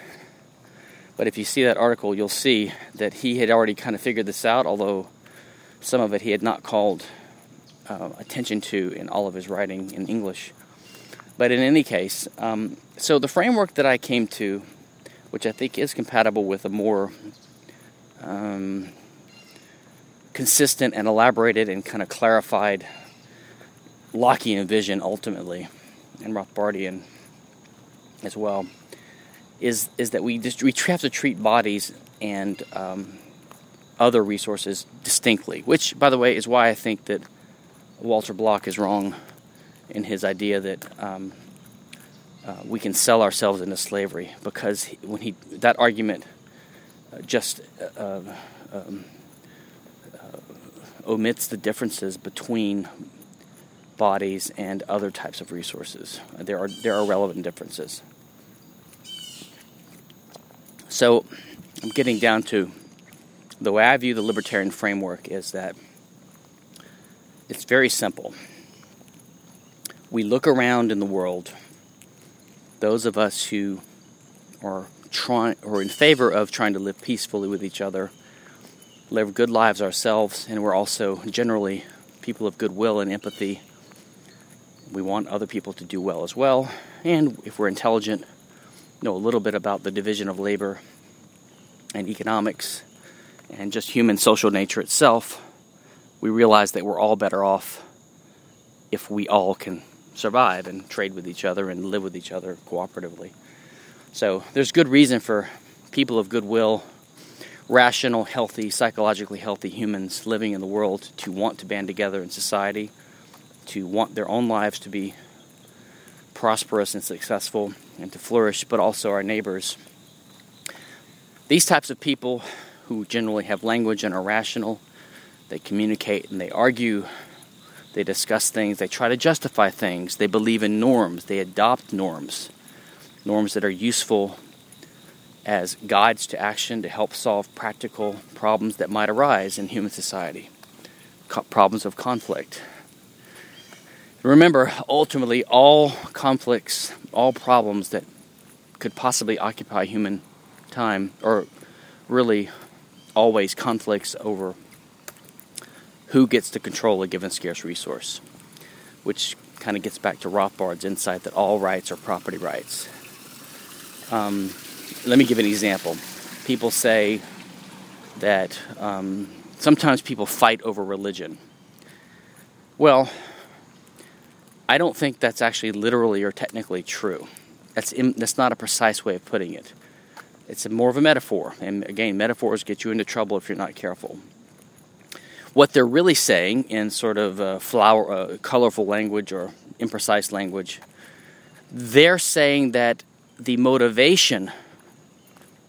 But if you see that article, you'll see that he had already kind of figured this out, although some of it he had not called uh, attention to in all of his writing in English. But in any case, um, so the framework that I came to, which I think is compatible with a more um, consistent and elaborated and kind of clarified Lockean vision ultimately, and Rothbardian as well, is is that we just we have to treat bodies and um, other resources distinctly. Which, by the way, is why I think that Walter Block is wrong in his idea that um, uh, we can sell ourselves into slavery because he, when he that argument uh, just uh, uh um, uh, omits the differences between bodies and other types of resources. There are there are relevant differences. So I'm getting down to the way I view the libertarian framework is that it's very simple. We look around in the world, those of us who are trying or in favor of trying to live peacefully with each other, live good lives ourselves, and we're also generally people of goodwill and empathy. We want other people to do well as well, and if we're intelligent, know a little bit about the division of labor and economics and just human social nature itself, we realize that we're all better off if we all can survive and trade with each other and live with each other cooperatively. So there's good reason for people of goodwill, rational, healthy, psychologically healthy humans living in the world to want to band together in society, to want their own lives to be prosperous and successful and to flourish, but also our neighbors. These types of people who generally have language and are rational, they communicate and they argue, they discuss things, they try to justify things, they believe in norms, they adopt norms, norms that are useful as guides to action to help solve practical problems that might arise in human society, Co- problems of conflict. Remember, ultimately, all conflicts, all problems that could possibly occupy human time, or really always conflicts over who gets to control a given scarce resource, which kind of gets back to Rothbard's insight that all rights are property rights. Um, let me give an example. People say that um, sometimes people fight over religion. Well, I don't think that's actually literally or technically true. That's, in, that's not a precise way of putting it. It's more of a metaphor. And again, metaphors get you into trouble if you're not careful. What they're really saying in sort of flower, uh, colorful language or imprecise language, they're saying that the motivation,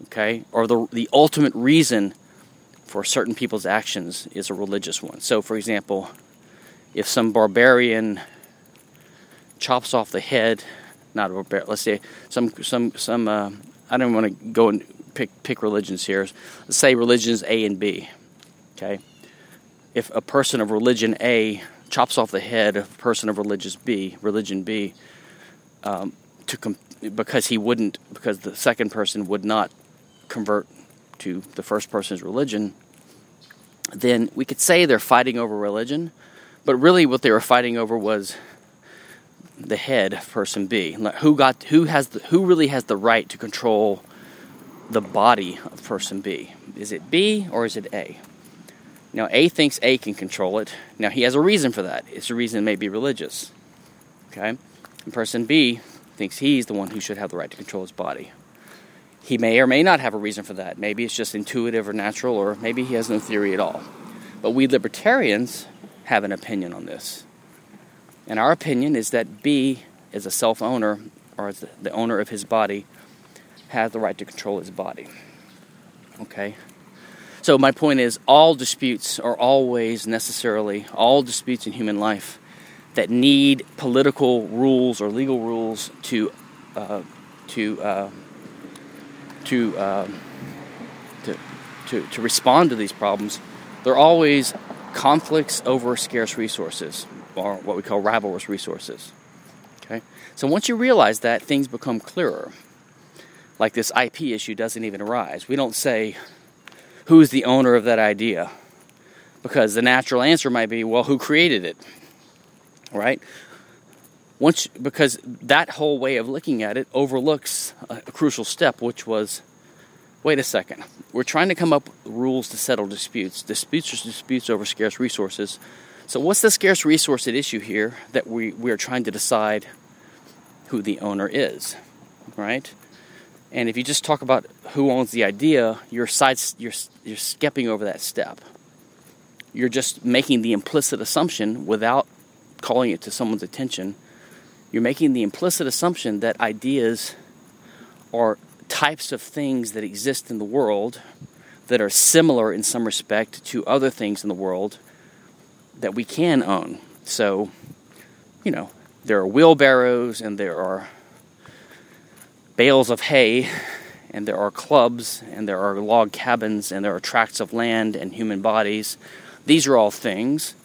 okay, or the, the ultimate reason for certain people's actions is a religious one. So, for example, if some barbarian chops off the head, not a bear, let's say some some some. Uh, I don't want to go and pick pick religions here. Let's say religions A and B. Okay, if a person of religion A chops off the head of a person of religious B, religion B, um, to com- because he wouldn't, because the second person would not convert to the first person's religion, then we could say they're fighting over religion, but really what they were fighting over was the head of person B. Who got who has the, who really has the right to control the body of person B? Is it B or is it A? Now A thinks A can control it. Now he has a reason for that. It's a reason it may be religious. Okay? And person B thinks he's the one who should have the right to control his body. He may or may not have a reason for that. Maybe it's just intuitive or natural, or maybe he has no theory at all. But we libertarians have an opinion on this. And our opinion is that B, as a self owner, or as the owner of his body, has the right to control his body. Okay? So, my point is all disputes are always necessarily, all disputes in human life that need political rules or legal rules to uh, to uh, to, uh, to to to respond to these problems, they're always conflicts over scarce resources, or what we call rivalrous resources. Okay, so once you realize that, things become clearer. Like this IP issue doesn't even arise. We don't say who's the owner of that idea, because the natural answer might be, well, who created it, right? once because that whole way of looking at it overlooks a, a, crucial step which was wait a second we're trying to come up with rules to settle disputes. Disputes are disputes over scarce resources. So what's the scarce resource at issue here that we, we are trying to decide who the owner is right and if you just talk about who owns the idea you're side you're, you're skipping over that step you're just making the implicit assumption without calling it to someone's attention you're making the implicit assumption that ideas are types of things that exist in the world that are similar in some respect to other things in the world that we can own. So, you know, there are wheelbarrows and there are bales of hay and there are clubs and there are log cabins and there are tracts of land and human bodies. These are all things.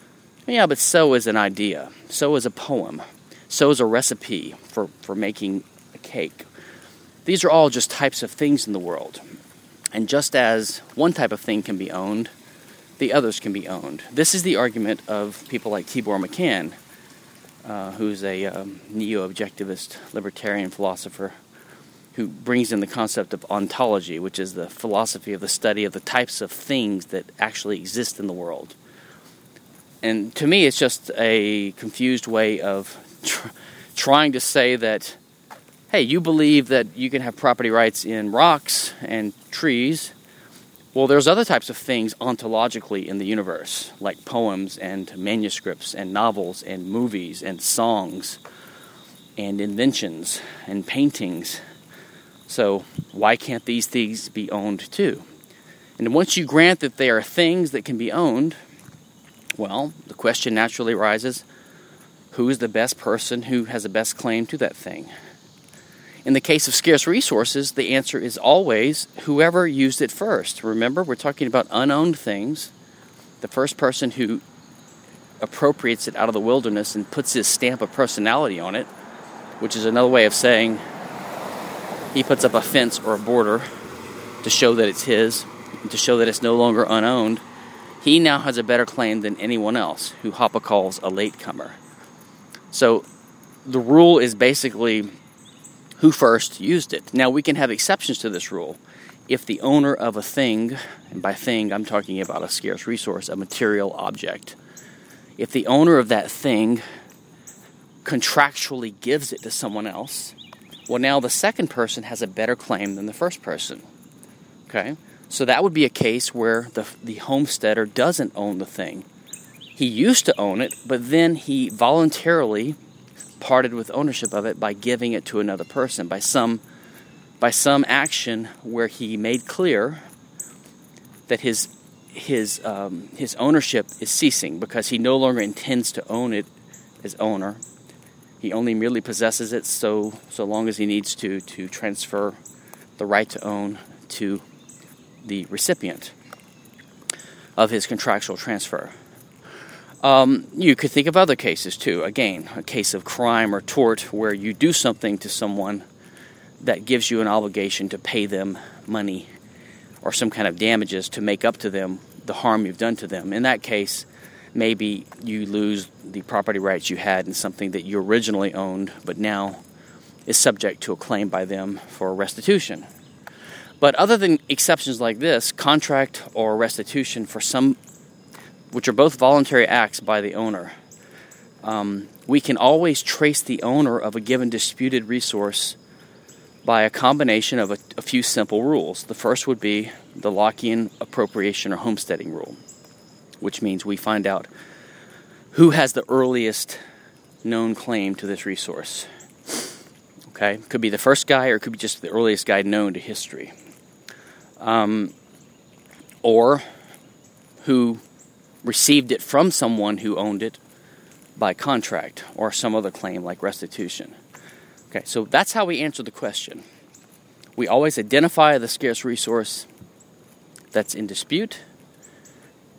Yeah, but so is an idea. So is a poem so is a recipe for, for making a cake. These are all just types of things in the world. And just as one type of thing can be owned, the others can be owned. This is the argument of people like Tibor Machan, uh, who's a um, neo objectivist libertarian philosopher who brings in the concept of ontology, which is the philosophy of the study of the types of things that actually exist in the world. And to me, it's just a confused way of tr- trying to say that, hey, you believe that you can have property rights in rocks and trees. Well, there's other types of things ontologically in the universe, like poems and manuscripts and novels and movies and songs and inventions and paintings. So, why can't these things be owned too? And once you grant that they are things that can be owned, well, the question naturally arises who is the best person who has the best claim to that thing. In the case of scarce resources, the answer is always whoever used it first. Remember, we're talking about unowned things. The first person who appropriates it out of the wilderness and puts his stamp of personality on it, which is another way of saying he puts up a fence or a border to show that it's his, to show that it's no longer unowned, he now has a better claim than anyone else who Hoppe calls a latecomer. So the rule is basically who first used it. Now we can have exceptions to this rule. If the owner of a thing, and by thing I'm talking about a scarce resource, a material object, if the owner of that thing contractually gives it to someone else, well, now the second person has a better claim than the first person. Okay? So that would be a case where the, the homesteader doesn't own the thing. He used to own it, but then he voluntarily parted with ownership of it by giving it to another person by some by some action where he made clear that his his um, his ownership is ceasing because he no longer intends to own it as owner. He only merely possesses it so so long as he needs to to transfer the right to own to the recipient of his contractual transfer. Um, you could think of other cases too. Again, a case of crime or tort where you do something to someone that gives you an obligation to pay them money or some kind of damages to make up to them the harm you've done to them. In that case, maybe you lose the property rights you had in something that you originally owned but now is subject to a claim by them for restitution. But other than exceptions like this, contract or restitution for some which are both voluntary acts by the owner. Um, we can always trace the owner of a given disputed resource by a combination of a, a few simple rules. The first would be the Lockean appropriation or homesteading rule, which means we find out who has the earliest known claim to this resource. Okay, could be the first guy, or it could be just the earliest guy known to history. Um, or who received it from someone who owned it by contract or some other claim like restitution. Okay, so that's how we answer the question. We always identify the scarce resource that's in dispute,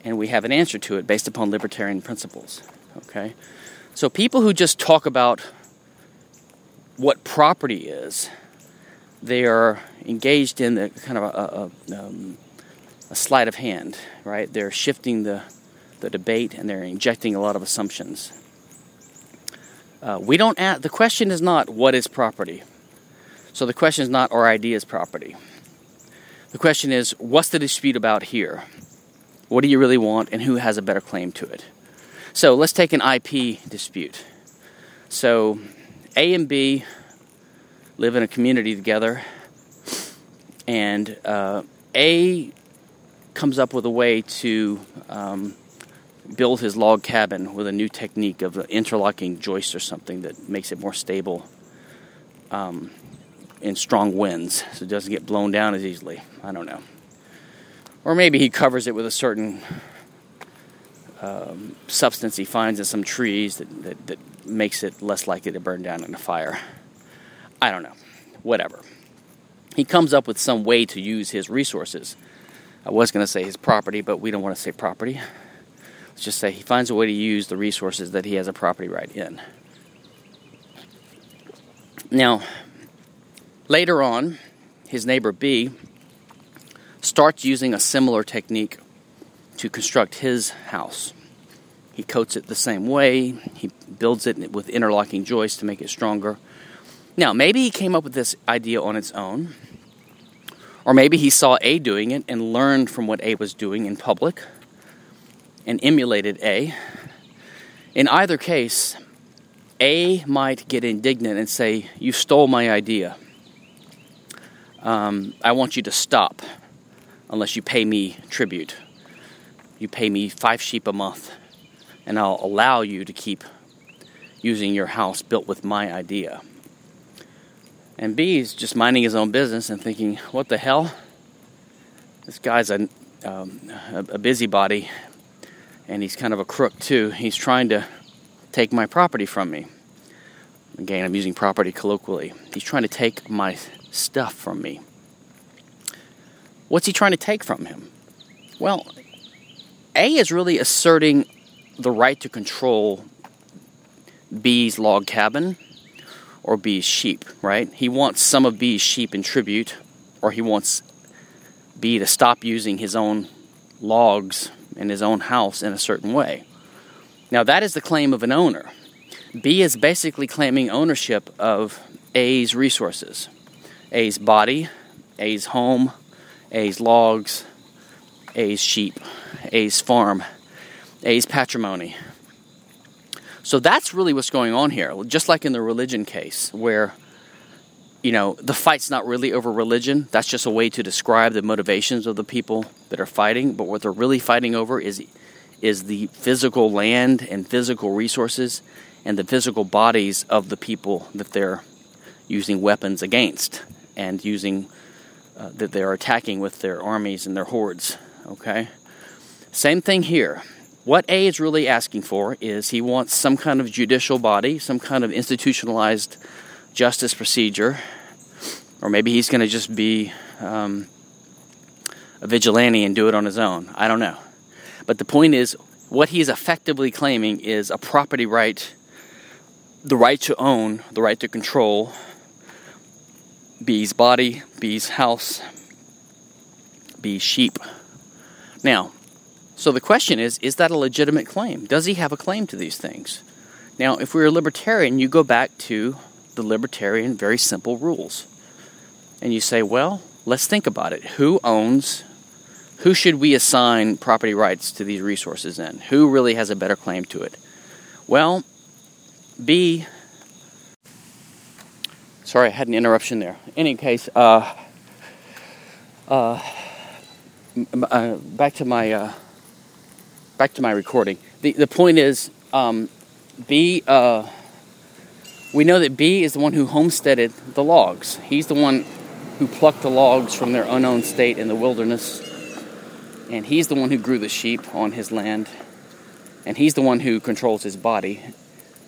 and we have an answer to it based upon libertarian principles. Okay? So people who just talk about what property is, they are engaged in the kind of a, a, um, a sleight of hand, right? They're shifting the, the debate and they're injecting a lot of assumptions. Uh, we don't ask, the question is not what is property. So the question is not our ideas property. The question is what's the dispute about here? What do you really want and who has a better claim to it? So let's take an IP dispute. So A and B live in a community together, and uh, A comes up with a way to um, build his log cabin with a new technique of interlocking joist or something that makes it more stable um, in strong winds so it doesn't get blown down as easily. I don't know. Or maybe he covers it with a certain um, substance he finds in some trees that, that, that makes it less likely to burn down in a fire. I don't know. Whatever. He comes up with some way to use his resources. I was going to say his property, but we don't want to say property. Let's just say he finds a way to use the resources that he has a property right in. Now, later on, his neighbor B starts using a similar technique to construct his house. He coats it the same way, he builds it with interlocking joists to make it stronger. Now, maybe he came up with this idea on its own, or maybe he saw A doing it and learned from what A was doing in public and emulated A. In either case, A might get indignant and say, You stole my idea. Um, I want you to stop unless you pay me tribute you pay me five sheep a month, and I'll allow you to keep using your house built with my idea. And B is just minding his own business and thinking, what the hell? This guy's a, um, a busybody, and he's kind of a crook too. He's trying to take my property from me. Again, I'm using property colloquially. He's trying to take my stuff from me. What's he trying to take from him? Well, a is really asserting the right to control B's log cabin or B's sheep, right? He wants some of B's sheep in tribute, or he wants B to stop using his own logs in his own house in a certain way. Now, that is the claim of an owner. B is basically claiming ownership of A's resources A's body, A's home, A's logs, A's sheep. A's farm, A's patrimony. So that's really what's going on here. Just like in the religion case, where you know the fight's not really over religion. That's just a way to describe the motivations of the people that are fighting. But what they're really fighting over is is the physical land and physical resources and the physical bodies of the people that they're using weapons against and using uh, that they're attacking with their armies and their hordes. Okay. Same thing here. What A is really asking for is he wants some kind of judicial body, some kind of institutionalized justice procedure, or maybe he's going to just be um, a vigilante and do it on his own. I don't know. But the point is, what he is effectively claiming is a property right, the right to own, the right to control B's body, B's house, B's sheep. Now, so the question is is that a legitimate claim? Does he have a claim to these things? Now, if we're a libertarian, you go back to the libertarian very simple rules. And you say, well, let's think about it. Who owns, who should we assign property rights to these resources in? Who really has a better claim to it? Well, B, sorry, I had an interruption there. In any case, uh, uh, uh back to my uh, back to my recording. The the point is, um, B. Uh, we know that B is the one who homesteaded the logs. He's the one who plucked the logs from their unknown state in the wilderness, and he's the one who grew the sheep on his land, and he's the one who controls his body.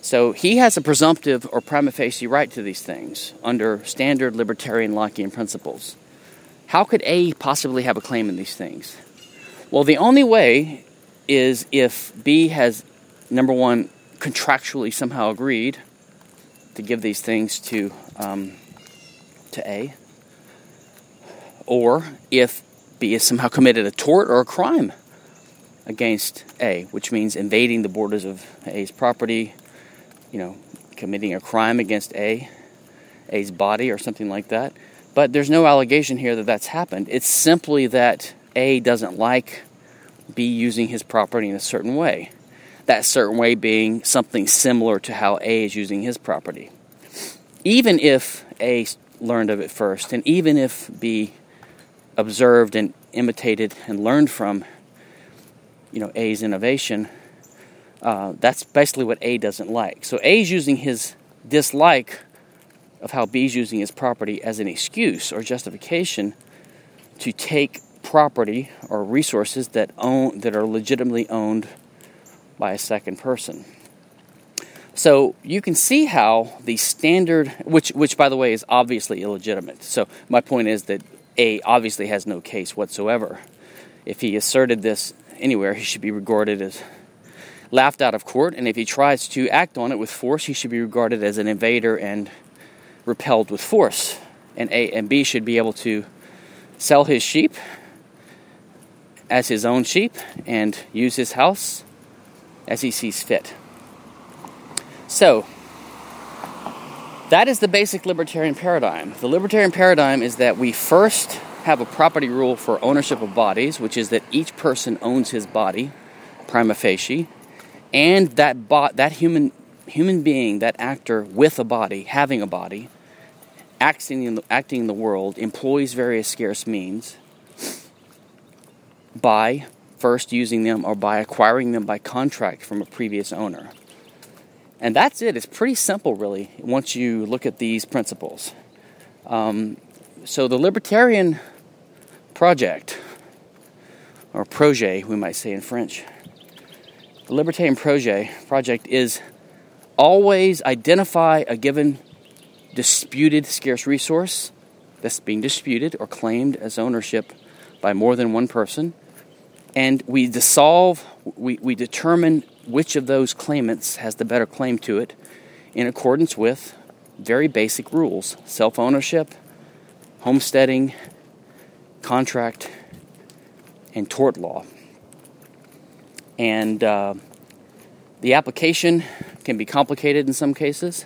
So he has a presumptive or prima facie right to these things under standard libertarian Lockean principles. How could A possibly have a claim in these things? Well, the only way is if B has, number one, contractually somehow agreed to give these things to um, to A, or if B has somehow committed a tort or a crime against A, which means invading the borders of A's property, you know, committing a crime against A, A's body, or something like that. But there's no allegation here that that's happened. It's simply that A doesn't like B using his property in a certain way. That certain way being something similar to how A is using his property. Even if A learned of it first, and even if B observed and imitated and learned from, you know, A's innovation, uh, that's basically what A doesn't like. So A is using his dislike of how B is using his property as an excuse or justification to take property or resources that own that are legitimately owned by a second person. So you can see how the standard, which which by the way is obviously illegitimate. So my point is that A obviously has no case whatsoever. If he asserted this anywhere, he should be regarded as laughed out of court, and if he tries to act on it with force, he should be regarded as an invader and repelled with force. And A and B should be able to sell his sheep as his own sheep and use his house as he sees fit. So, that is the basic libertarian paradigm. The libertarian paradigm is that we first have a property rule for ownership of bodies, which is that each person owns his body, prima facie, and that bo- that human human being, that actor with a body, having a body, acting in the, acting in the world, employs various scarce means by first using them or by acquiring them by contract from a previous owner. And that's it. It's pretty simple, really, once you look at these principles. Um, so the Libertarian Project, or projet, we might say in French, the Libertarian project is always identify a given disputed scarce resource that's being disputed or claimed as ownership by more than one person and we dissolve, we, we determine which of those claimants has the better claim to it in accordance with very basic rules self ownership, homesteading, contract, and tort law. And uh, the application can be complicated in some cases,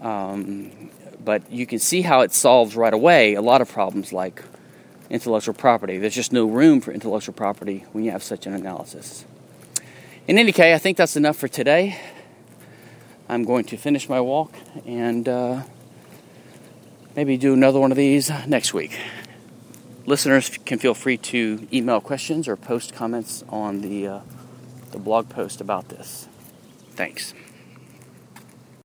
um, but you can see how it solves right away a lot of problems like intellectual property. There's just no room for intellectual property when you have such an analysis. In any case, I think that's enough for today. I'm going to finish my walk and uh, maybe do another one of these next week. Listeners can feel free to email questions or post comments on the, uh, the blog post about this. Thanks.